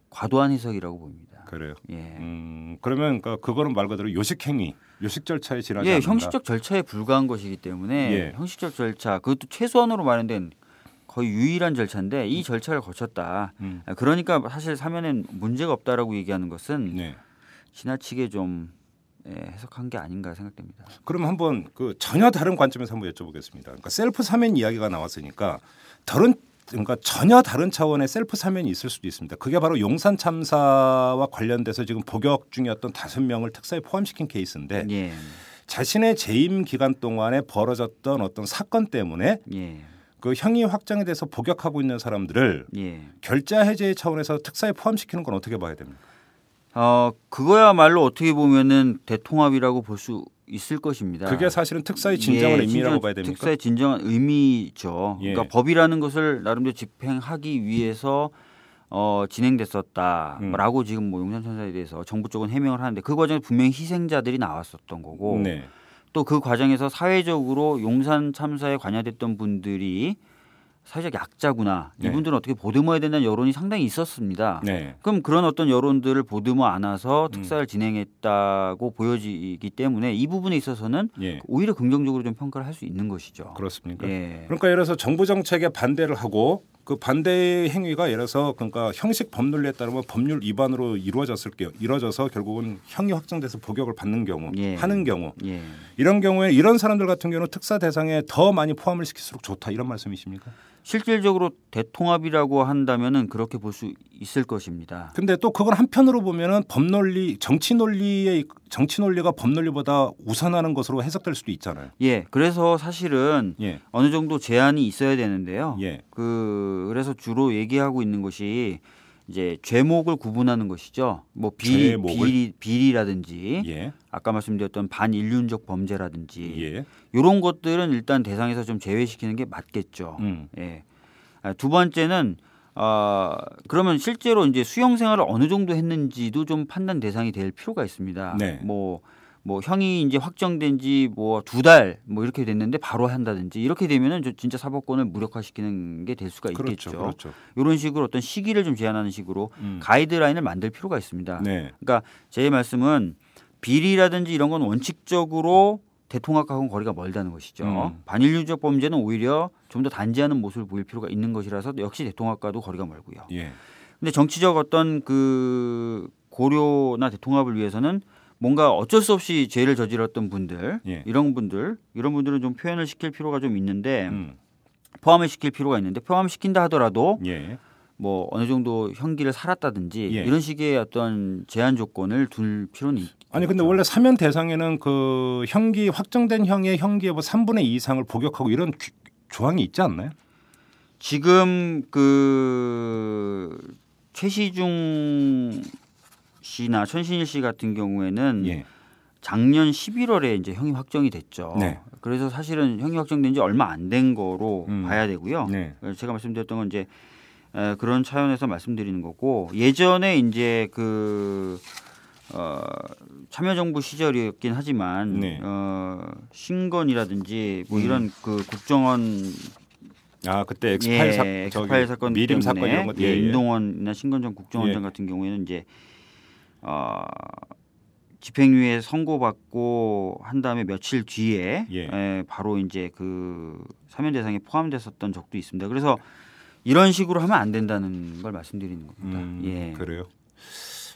과도한 해석이라고 봅니다. 그래요. 예. 음, 그러면 그러니까 그거는 말 그대로 요식 행위, 요식 절차에 지나지 예, 않는다. 형식적 절차에 불과한 것이기 때문에 예. 형식적 절차 그것도 최소한으로 마련된 거의 유일한 절차인데 이 절차를 거쳤다. 음. 그러니까 사실 사면엔 문제가 없다라고 얘기하는 것은 네. 지나치게 좀 예, 해석한 게 아닌가 생각됩니다. 그럼 한번 그 전혀 다른 관점에서 한번 여쭤보겠습니다. 그러니까 셀프 사면 이야기가 나왔으니까 다른 그러니까 전혀 다른 차원의 셀프 사면이 있을 수도 있습니다. 그게 바로 용산 참사와 관련돼서 지금 복역 중이었던 다섯 명을 특사에 포함시킨 케이스인데 예, 자신의 재임 기간 동안에 벌어졌던 어떤 사건 때문에 예, 그 형이 확정이 돼서 복역하고 있는 사람들을 예. 결자 해제 차원에서 특사에 포함시키는 건 어떻게 봐야 됩니까? 어 그거야말로 어떻게 보면은 대통합이라고 볼 수 있을 것입니다. 그게 사실은 특사의 진정한 예, 의미라고 진정- 봐야 됩니까? 특사의 진정한 의미죠. 예. 그러니까 법이라는 것을 나름대로 집행하기 위해서 어, 진행됐었다라고 지금 뭐 용산천사에 대해서 정부 쪽은 해명을 하는데 그 과정에 분명히 희생자들이 나왔었던 거고 네. 또그 과정에서 사회적으로 용산 참사에 관여됐던 분들이 사회적 약자구나. 네. 이분들은 어떻게 보듬어야 된다는 여론이 상당히 있었습니다. 네. 그럼 그런 어떤 여론들을 보듬어 안아서 음. 특사를 진행했다고 보여지기 때문에 이 부분에 있어서는 예. 오히려 긍정적으로 좀 평가를 할 수 있는 것이죠. 그렇습니까? 예. 그러니까 예를 들어서 정부 정책에 반대를 하고 그 반대 행위가 예를 들어서 그러니까 형식 법률에 따르면 법률 위반으로 이루어졌을 게 이루어져서 결국은 형이 확정돼서 복역을 받는 경우 예. 하는 경우 예. 이런 경우에 이런 사람들 같은 경우는 특사 대상에 더 많이 포함을 시킬수록 좋다 이런 말씀이십니까? 실질적으로 대통합이라고 한다면은 그렇게 볼 수 있을 것입니다. 근데 또 그건 한편으로 보면은 법논리 정치 논리의 정치 논리가 법논리보다 우선하는 것으로 해석될 수도 있잖아요. 예, 그래서 사실은 예. 어느 정도 제한이 있어야 되는데요. 예. 그 그래서 주로 얘기하고 있는 것이 이제 죄목을 구분하는 것이죠. 뭐 비리, 죄목을? 비리 비리라든지 예. 아까 말씀드렸던 반인륜적 범죄라든지 예. 이런 것들은 일단 대상에서 좀 제외시키는 게 맞겠죠. 음. 예. 아, 두 번째는 어, 그러면 실제로 이제 수용 생활을 어느 정도 했는지도 좀 판단 대상이 될 필요가 있습니다. 네. 뭐, 뭐 형이 이제 확정된 지 뭐 두달뭐 이렇게 됐는데 바로 한다든지 이렇게 되면은 저 진짜 사법권을 무력화시키는 게 될 수가 그렇죠. 있겠죠. 그렇죠. 이런 식으로 어떤 시기를 좀 제한하는 식으로 음. 가이드라인을 만들 필요가 있습니다. 네. 그러니까 제 말씀은 비리라든지 이런 건 원칙적으로 대통합하고는 거리가 멀다는 것이죠. 음. 반인륜적 범죄는 오히려 좀 더 단지하는 모습을 보일 필요가 있는 것이라서 역시 대통합과도 거리가 멀고요. 예. 근데 정치적 어떤 그 고려나 대통합을 위해서는 뭔가 어쩔 수 없이 죄를 저질렀던 분들 예. 이런 분들 이런 분들은 좀 표현을 시킬 필요가 좀 있는데 음. 포함을 시킬 필요가 있는데 포함시킨다 하더라도 예. 뭐 어느 정도 형기를 살았다든지 예. 이런 식의 어떤 제한 조건을 둘 필요는 있. 아니 근데 원래 사면 대상에는 그 형기 확정된 형의 형기의 뭐 3분의 2 이상을 복역하고 이런 규- 조항이 있지 않나요? 지금 그 최시중 씨나 천신일 씨 같은 경우에는 예. 작년 11월에 이제 형이 확정이 됐죠. 네. 그래서 사실은 형이 확정된 지 얼마 안 된 거로 음. 봐야 되고요. 네. 제가 말씀드렸던 건 이제 에, 그런 차원에서 말씀드리는 거고 예전에 이제 그 어, 참여정부 시절이었긴 하지만 네. 어, 신건이라든지 뭐 음. 이런 그 국정원 아 그때 엑스파일 사 예, 저기 엑스파일 사건 미림 사건 이런 것 예, 임동원이나 신건전 국정원장 예. 같은 경우에는 이제 어, 집행유예 선고받고 한 다음에 며칠 뒤에 예. 에, 바로 이제 그 사면 대상에 포함됐었던 적도 있습니다. 그래서 이런 식으로 하면 안 된다는 걸 말씀드리는 겁니다. 음, 예. 그래요.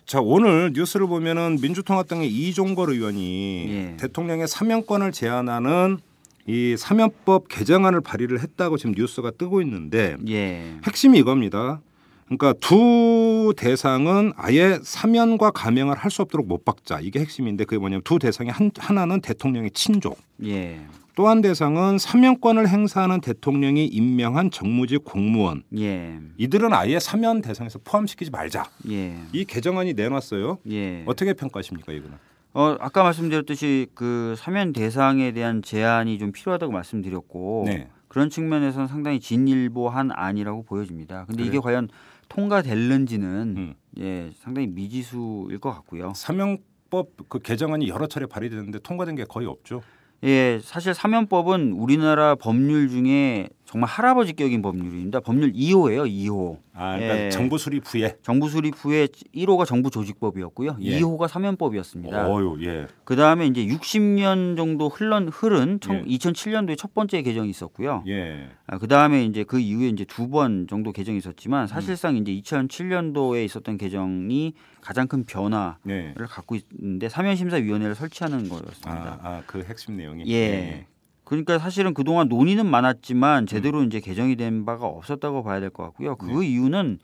자 오늘 뉴스를 보면은 민주통합당의 이종걸 의원이 예. 대통령의 사면권을 제한하는 이 사면법 개정안을 발의를 했다고 지금 뉴스가 뜨고 있는데 예. 핵심이 이겁니다. 그러니까 두 대상은 아예 사면과 감형을 할 수 없도록 못 박자 이게 핵심인데 그게 뭐냐면 두 대상의 한, 하나는 대통령의 친족 예. 또한 대상은 사면권을 행사하는 대통령이 임명한 정무직 공무원 예. 이들은 아예 사면 대상에서 포함시키지 말자 예. 이 개정안이 내놨어요 예. 어떻게 평가하십니까 이거는 어, 아까 말씀드렸듯이 그 사면 대상에 대한 제한이 좀 필요하다고 말씀드렸고 네. 그런 측면에서는 상당히 진일보한 안이라고 보여집니다. 근데 이게 그래요? 과연 통과될는지는 음. 예, 상당히 미지수일 것 같고요. 사면법 그 개정안이 여러 차례 발의됐는데 통과된 게 거의 없죠 예, 사실 사면법은 우리나라 법률 중에 정말 할아버지격인 법률입니다. 법률 2호예요, 2호. 아 그러니까 예. 정부 수립 후에 정부 수립 후에 1호가 정부 조직법이었고요. 예. 2호가 사면법이었습니다. 어유 예 그 다음에 이제 60년 정도 흘른 흐른 청- 예. 2007년도에 첫 번째 개정이 있었고요. 예. 아, 그 다음에 이제 그 이후에 이제 두 번 정도 개정이 있었지만 사실상 이제 2007년도에 있었던 개정이 가장 큰 변화를 네. 갖고 있는데 사면심사위원회를 설치하는 거였습니다. 아, 아, 그 핵심 내용이. 예. 그러니까 사실은 그동안 논의는 많았지만 제대로 이제 개정이 된 바가 없었다고 봐야 될 것 같고요. 그 네. 이유는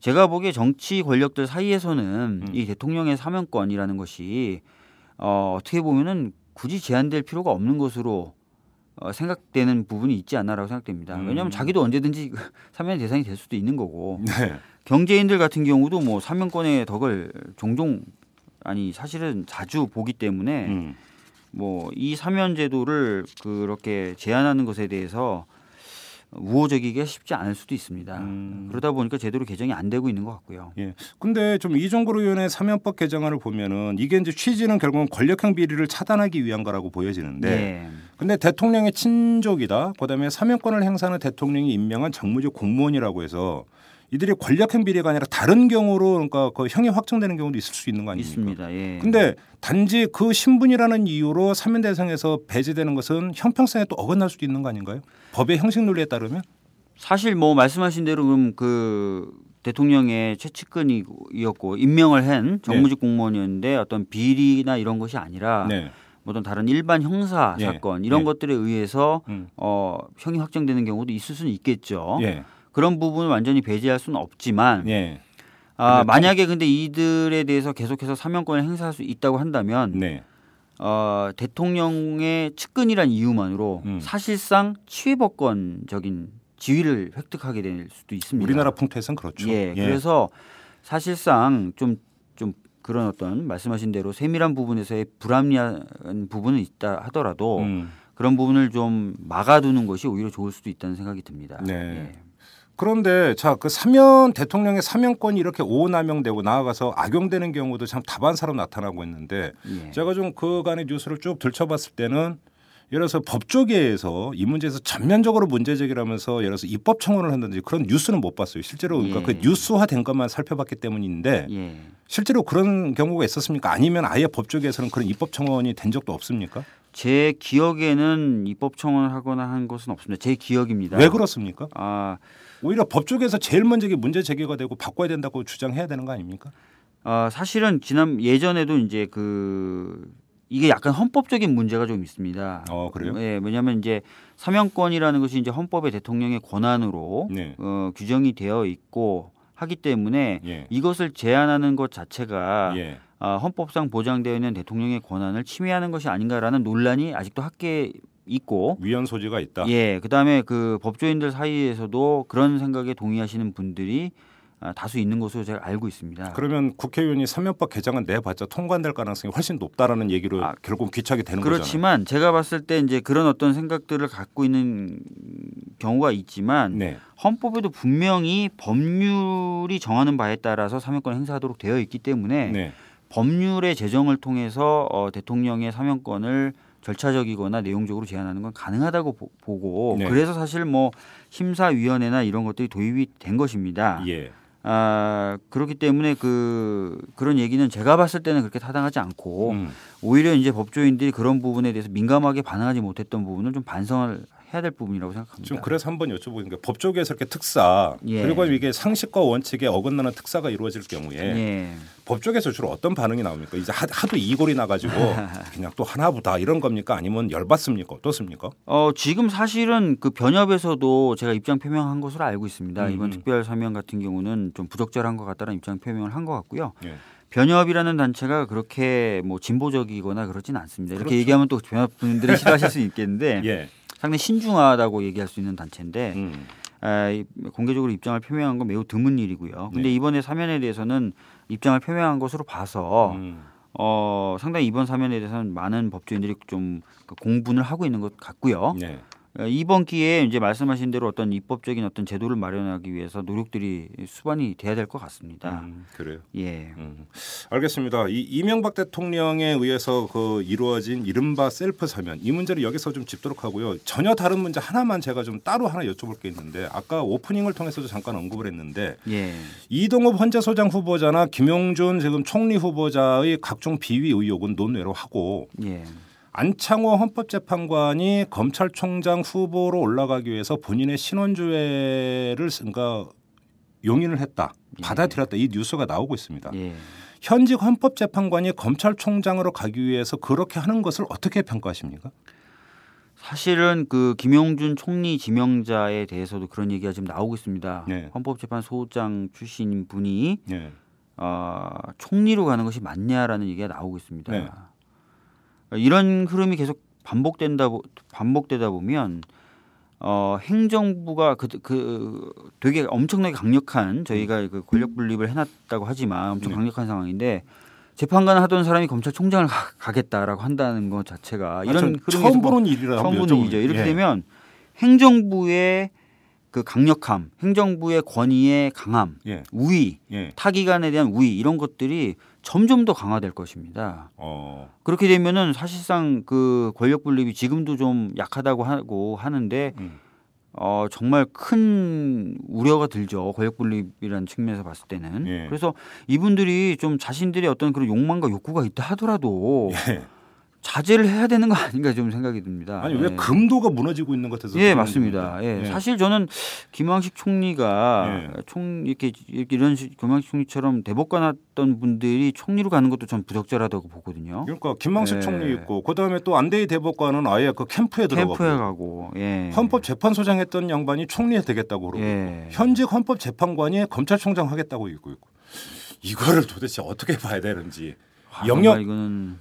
제가 보기에 정치 권력들 사이에서는 음. 이 대통령의 사면권이라는 것이 어, 어떻게 보면은 굳이 제한될 필요가 없는 것으로 어, 생각되는 부분이 있지 않나라고 생각됩니다. 음. 왜냐하면 자기도 언제든지 <laughs> 사면 대상이 될 수도 있는 거고 <laughs> 네. 경제인들 같은 경우도 뭐 사면권의 덕을 종종 아니 사실은 자주 보기 때문에 음. 뭐 이 사면 제도를 그렇게 제한하는 것에 대해서 우호적이기가 쉽지 않을 수도 있습니다. 음. 그러다 보니까 제대로 개정이 안 되고 있는 것 같고요. 예. 근데 좀 이종걸 의원의 사면법 개정안을 보면은 이게 이제 취지는 결국은 권력형 비리를 차단하기 위한 거라고 보여지는데 네. 근데 대통령의 친족이다. 그다음에 사면권을 행사하는 대통령이 임명한 정무직 공무원이라고 해서 이들이 권력형 비리가 아니라 다른 경우로 그러니까 그 형이 확정되는 경우도 있을 수 있는 거 아닙니까? 있습니다. 예. 근데 단지 그 신분이라는 이유로 사면 대상에서 배제되는 것은 형평성에 또 어긋날 수도 있는 거 아닌가요? 법의 형식 논리에 따르면 사실 뭐 말씀하신 대로 그럼 그 대통령의 최측근이었고 임명을 한 정무직 공무원이었는데 어떤 비리나 이런 것이 아니라 네. 뭐 어떤 다른 일반 형사 예. 사건 이런 예. 것들에 의해서 음. 어 형이 확정되는 경우도 있을 수는 있겠죠. 예. 그런 부분을 완전히 배제할 수는 없지만 예. 아, 만약에 근데 이들에 대해서 계속해서 사면권을 행사할 수 있다고 한다면 네. 어, 대통령의 측근이란 이유만으로 음. 사실상 치외법권적인 지위를 획득하게 될 수도 있습니다. 우리나라 풍토에서는 그렇죠. 예, 그래서 사실상 좀좀 그런 어떤 말씀하신 대로 세밀한 부분에서의 불합리한 부분은 있다 하더라도 음. 그런 부분을 좀 막아두는 것이 오히려 좋을 수도 있다는 생각이 듭니다. 네. 예. 그런데 자 그 사면 대통령의 사면권이 이렇게 오남용되고 나아가서 악용되는 경우도 참 다반사로 나타나고 있는데 예. 제가 좀 그간의 뉴스를 쭉 들춰봤을 때는 예를 들어서 법조계에서 이 문제에서 전면적으로 문제 제기를 하면서 예를 들어서 입법 청원을 한다든지 그런 뉴스는 못 봤어요. 실제로 그러니까 예. 그 뉴스화된 것만 살펴봤기 때문인데 예. 실제로 그런 경우가 있었습니까? 아니면 아예 법조계에서는 그런 입법 청원이 된 적도 없습니까? 제 기억에는 입법 청원을 하거나 한 것은 없습니다. 제 기억입니다. 왜 그렇습니까? 아, 오히려 법조계에서 제일 먼저 이게 문제 제기가 되고 바꿔야 된다고 주장해야 되는 거 아닙니까? 어, 사실은 지난 예전에도 이제 그 이게 약간 헌법적인 문제가 좀 있습니다. 어 그래요? 예, 왜냐하면 이제 사면권이라는 것이 이제 헌법의 대통령의 권한으로 네. 어, 규정이 되어 있고 하기 때문에 예. 이것을 제한하는 것 자체가 예. 아, 헌법상 보장되어 있는 대통령의 권한을 침해하는 것이 아닌가라는 논란이 아직도 학계에 있고 위헌 소지가 있다. 예, 그다음에 그 법조인들 사이에서도 그런 생각에 동의하시는 분들이 아, 다수 있는 것으로 제가 알고 있습니다. 그러면 국회의원이 사면법 개정안 내봤자 통과될 가능성이 훨씬 높다라는 얘기로 아, 결국 귀착이 되는 거잖아요. 그렇지만 제가 봤을 때 이제 그런 어떤 생각들을 갖고 있는 경우가 있지만 네. 헌법에도 분명히 법률이 정하는 바에 따라서 사면권 행사하도록 되어 있기 때문에 네. 법률의 제정을 통해서 어, 대통령의 사면권을 절차적이거나 내용적으로 제한하는 건 가능하다고 보, 고 네. 그래서 사실 뭐 심사위원회나 이런 것들이 도입이 된 것입니다. 예. 아 그렇기 때문에 그 그런 얘기는 제가 봤을 때는 그렇게 타당하지 않고 음. 오히려 이제 법조인들이 그런 부분에 대해서 민감하게 반응하지 못했던 부분을 좀 반성을 해야 될 부분이라고 생각합니다. 좀 그래서 한번 여쭤보는 게 법조계에서 이렇게 특사 예. 그리고 이게 상식과 원칙에 어긋나는 특사가 이루어질 경우에 예. 법조계에서 주로 어떤 반응이 나옵니까? 이제 하- 하도 이골이 나가지고 <laughs> 그냥 또 하나보다 이런 겁니까? 아니면 열받습니까? 어떻습니까? 어 지금 사실은 그 변협에서도 제가 입장 표명한 것으로 알고 있습니다. 음. 이번 특별 사면 같은 경우는 좀 부적절한 것 같다는 입장 표명을 한 것 같고요. 예. 변협이라는 단체가 그렇게 뭐 진보적이거나 그렇지는 않습니다. 이렇게 그렇죠. 얘기하면 또 변협 분들이 <laughs> 싫어하실 수 있겠는데 예. 상당히 신중하다고 얘기할 수 있는 단체인데 음. 아, 이- 공개적으로 입장을 표명한 건 매우 드문 일이고요. 근데 네. 이번에 사면에 대해서는 입장을 표명한 것으로 봐서 음. 어, 상당히 이번 사면에 대해서는 많은 법조인들이 좀그 공분을 하고 있는 것 같고요. 네. 어, 이번 기회에 이제 말씀하신 대로 어떤 입법적인 어떤 제도를 마련하기 위해서 노력들이 수반이 돼야 될 것 같습니다. 음, 그래요. 예. 음. 알겠습니다. 이 이명박 대통령에 의해서 그 이루어진 이른바 셀프 사면 이 문제를 여기서 좀 짚도록 하고요. 전혀 다른 문제 하나만 제가 좀 따로 하나 여쭤볼 게 있는데 아까 오프닝을 통해서도 잠깐 언급을 했는데 예. 이동업 헌재소장 후보자나 김용준 지금 총리 후보자의 각종 비위 의혹은 논외로 하고 예. 안창호 헌법재판관이 검찰총장 후보로 올라가기 위해서 본인의 신원조회를 그러니까 용인을 했다. 받아들였다. 이 뉴스가 나오고 있습니다. 예. 현직 헌법재판관이 검찰총장으로 가기 위해서 그렇게 하는 것을 어떻게 평가하십니까? 사실은 그 김용준 총리 지명자에 대해서도 그런 얘기가 지금 나오고 있습니다. 네. 헌법재판소장 출신인 분이 네. 어, 총리로 가는 것이 맞냐라는 얘기가 나오고 있습니다. 네. 이런 흐름이 계속 반복된다 보- 반복되다 보면 어, 행정부가 그, 그 되게 엄청나게 강력한 저희가 그 권력 분립을 해놨다고 하지만 엄청 네. 강력한 상황인데 재판관 하던 사람이 검찰총장을 가, 겠다라고 한다는 것 자체가 아, 이런 전 흐름이 처음 보는 일이라 처음 보는 일이죠. 이렇게 예. 되면 행정부의 그 강력함, 행정부의 권위의 강함, 예. 우위, 예. 타기관에 대한 우위 이런 것들이 점점 더 강화될 것입니다. 어. 그렇게 되면은 사실상 그 권력 분립이 지금도 좀 약하다고 하고 하는데 음. 어 정말 큰 우려가 들죠 권력 분립이라는 측면에서 봤을 때는 예. 그래서 이분들이 좀 자신들의 어떤 그런 욕망과 욕구가 있다 하더라도 예. 자제를 해야 되는 거 아닌가 좀 생각이 듭니다. 아니 왜 예. 금도가 무너지고 있는 것 같아서 예, 맞습니다. 예. 예. 사실 저는 김황식 총리가 예. 총 이렇게, 이렇게 이런 식 김황식 총리처럼 대법관 했던 분들이 총리로 가는 것도 전 부적절하다고 보거든요. 그러니까 김망식 예. 총리 있고 그 다음에 또 안대희 대법관은 아예 그 캠프에 들어가고 캠프에 가고 예. 헌법재판소장 했던 양반이 총리 되겠다고 그러고 예. 현직 헌법재판관이 검찰총장 하겠다고 있고 있고 이거를 도대체 어떻게 봐야 되는지 아, 영역 이거는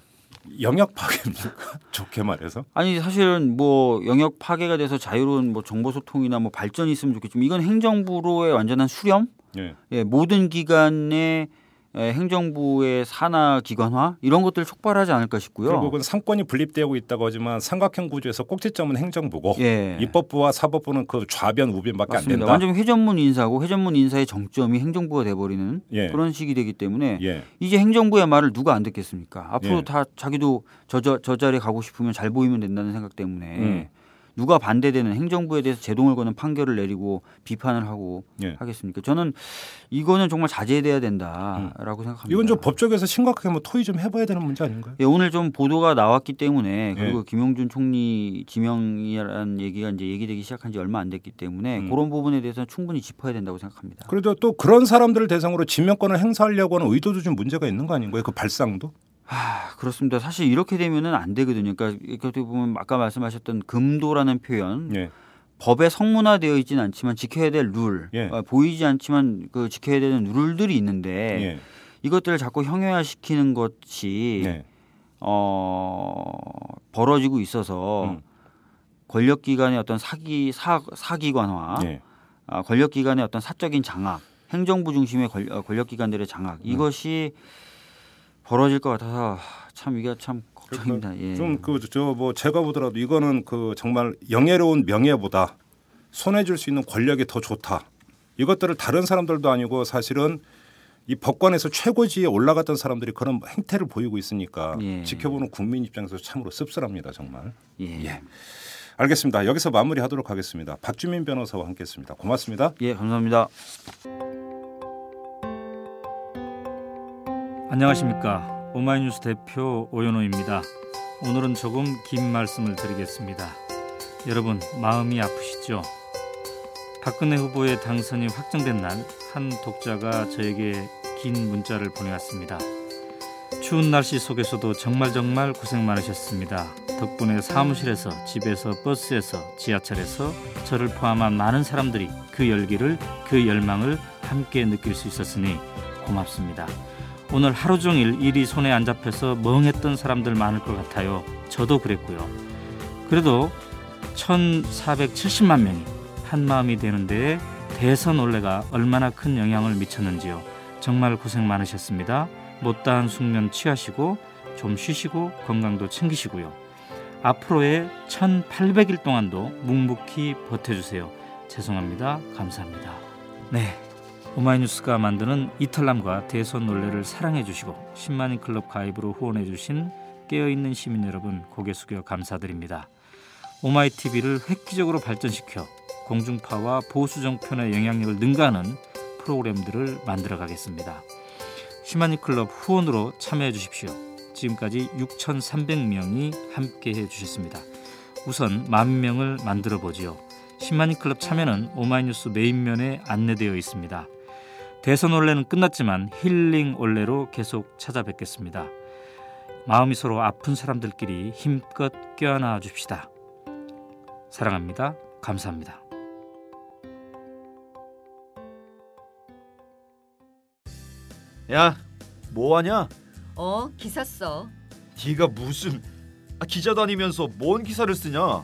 영역 파괴입니까? <laughs> 좋게 말해서 아니 사실은 뭐 영역 파괴가 돼서 자유로운 뭐 정보 소통이나 뭐 발전이 있으면 좋겠지만 이건 행정부로의 완전한 수렴, 예. 예, 모든 기관의 예, 행정부의 산하 기관화 이런 것들을 촉발하지 않을까 싶고요. 결국은 상권이 분립되고 있다고 하지만 삼각형 구조에서 꼭지점은 행정부고 예. 입법부와 사법부는 그 좌변 우변밖에 안 맞습니다. 된다. 완전 회전문 인사고 회전문 인사의 정점이 행정부가 돼버리는 예. 그런 식이 되기 때문에 예. 이제 행정부의 말을 누가 안 듣겠습니까? 앞으로 예. 다 자기도 저, 저, 저 자리에 가고 싶으면 잘 보이면 된다는 생각 때문에 음. 누가 반대되는 행정부에 대해서 제동을 거는 판결을 내리고 비판을 하고 예. 하겠습니까? 저는 이거는 정말 자제돼야 된다라고 생각합니다. 이건 좀 법적에서 심각하게 뭐 토의 좀 해봐야 되는 문제 아닌가요? 예, 오늘 좀 보도가 나왔기 때문에 예. 그리고 김용준 총리 지명이라는 얘기가 이제 얘기되기 시작한 지 얼마 안 됐기 때문에 음. 그런 부분에 대해서는 충분히 짚어야 된다고 생각합니다. 그래도 또 그런 사람들을 대상으로 지명권을 행사하려고 하는 의도도 좀 문제가 있는 거 아닌가요? 그 발상도? 아, 그렇습니다. 사실 이렇게 되면은 안 되거든요. 그러니까 이렇게 어떻게 보면 아까 말씀하셨던 금도라는 표현 예. 법에 성문화되어 있지는 않지만 지켜야 될 룰, 예. 어, 보이지 않지만 그 지켜야 되는 룰들이 있는데 예. 이것들을 자꾸 형용화시키는 것이 예. 어, 벌어지고 있어서 음. 권력기관의 어떤 사기 사, 사기관화, 예. 아, 권력기관의 어떤 사적인 장악, 행정부 중심의 권, 어, 권력기관들의 장악 음. 이것이 벌어질 것 같아서 참 이게 참 걱정입니다. 예. 좀그 저 뭐 제가 보더라도 이거는 그 정말 영예로운 명예보다 손해 줄 수 있는 권력이 더 좋다. 이것들을 다른 사람들도 아니고 사실은 이 법관에서 최고지에 올라갔던 사람들이 그런 행태를 보이고 있으니까 예. 지켜보는 국민 입장에서 참으로 씁쓸합니다 정말. 예. 예. 알겠습니다. 여기서 마무리하도록 하겠습니다. 박주민 변호사와 함께했습니다. 고맙습니다. 예, 감사합니다. 안녕하십니까 오마이뉴스 대표 오연호입니다. 오늘은 조금 긴 말씀을 드리겠습니다. 여러분 마음이 아프시죠? 박근혜 후보의 당선이 확정된 날 한 독자가 저에게 긴 문자를 보내왔습니다. 추운 날씨 속에서도 정말 정말 고생 많으셨습니다. 덕분에 사무실에서 집에서 버스에서 지하철에서 저를 포함한 많은 사람들이 그 열기를 그 열망을 함께 느낄 수 있었으니 고맙습니다. 오늘 하루 종일 일이 손에 안 잡혀서 멍했던 사람들 많을 것 같아요. 저도 그랬고요. 그래도 1,470만 명이 한 마음이 되는 데에 대선 올레가 얼마나 큰 영향을 미쳤는지요. 정말 고생 많으셨습니다. 못다한 숙면 취하시고 좀 쉬시고 건강도 챙기시고요. 앞으로의 1800일 동안도 묵묵히 버텨주세요. 죄송합니다. 감사합니다. 네. 오마이뉴스가 만드는 이탈남과 대선 논례를 사랑해 주시고 10만인 클럽 가입으로 후원해 주신 깨어있는 시민 여러분 고개 숙여 감사드립니다. 오마이TV를 획기적으로 발전시켜 공중파와 보수 정편의 영향력을 능가하는 프로그램들을 만들어 가겠습니다. 10만인 클럽 후원으로 참여해 주십시오. 지금까지 6,300명이 함께 해 주셨습니다. 우선 만 명을 만들어 보지요. 10만인 클럽 참여는 오마이뉴스 메인면에 안내되어 있습니다. 대선 올레는 끝났지만 힐링 올레로 계속 찾아뵙겠습니다. 마음이 서로 아픈 사람들끼리 힘껏 껴안아 줍시다. 사랑합니다. 감사합니다. 야, 뭐 하냐? 어, 기사 써. 네가 무슨 아, 기자 다니면서 뭔 기사를 쓰냐?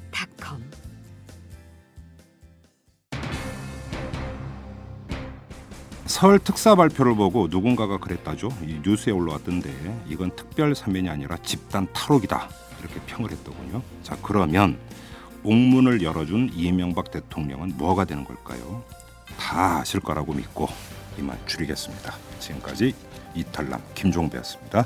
설 특사 발표를 보고 누군가가 그랬다죠. 이 뉴스에 올라왔던데 이건 특별 사면이 아니라 집단 탈옥이다 이렇게 평을 했더군요. 자 그러면 옥문을 열어준 이명박 대통령은 뭐가 되는 걸까요? 다 아실 거라고 믿고 이만 줄이겠습니다. 지금까지 이탈남 김종배였습니다.